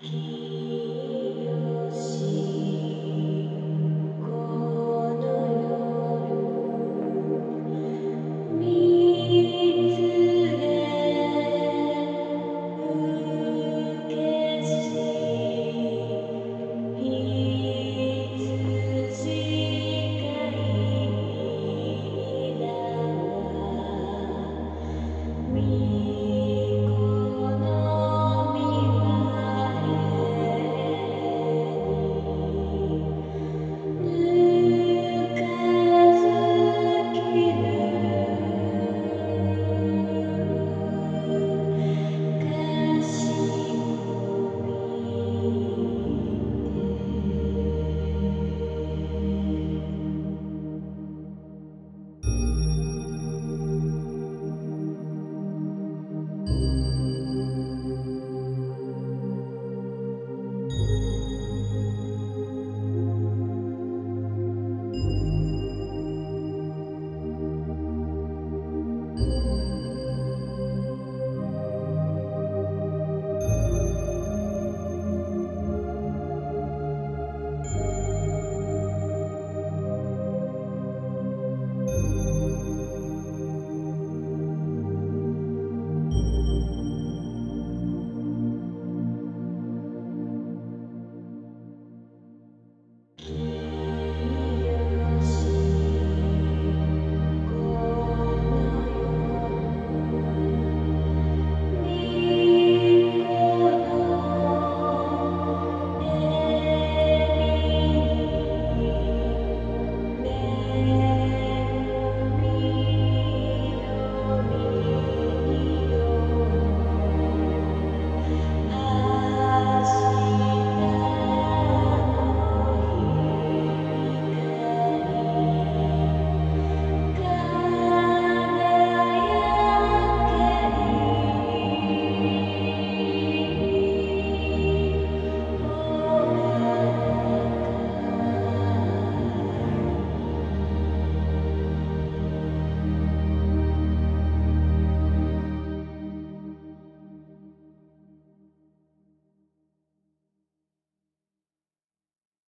Mm-hmm.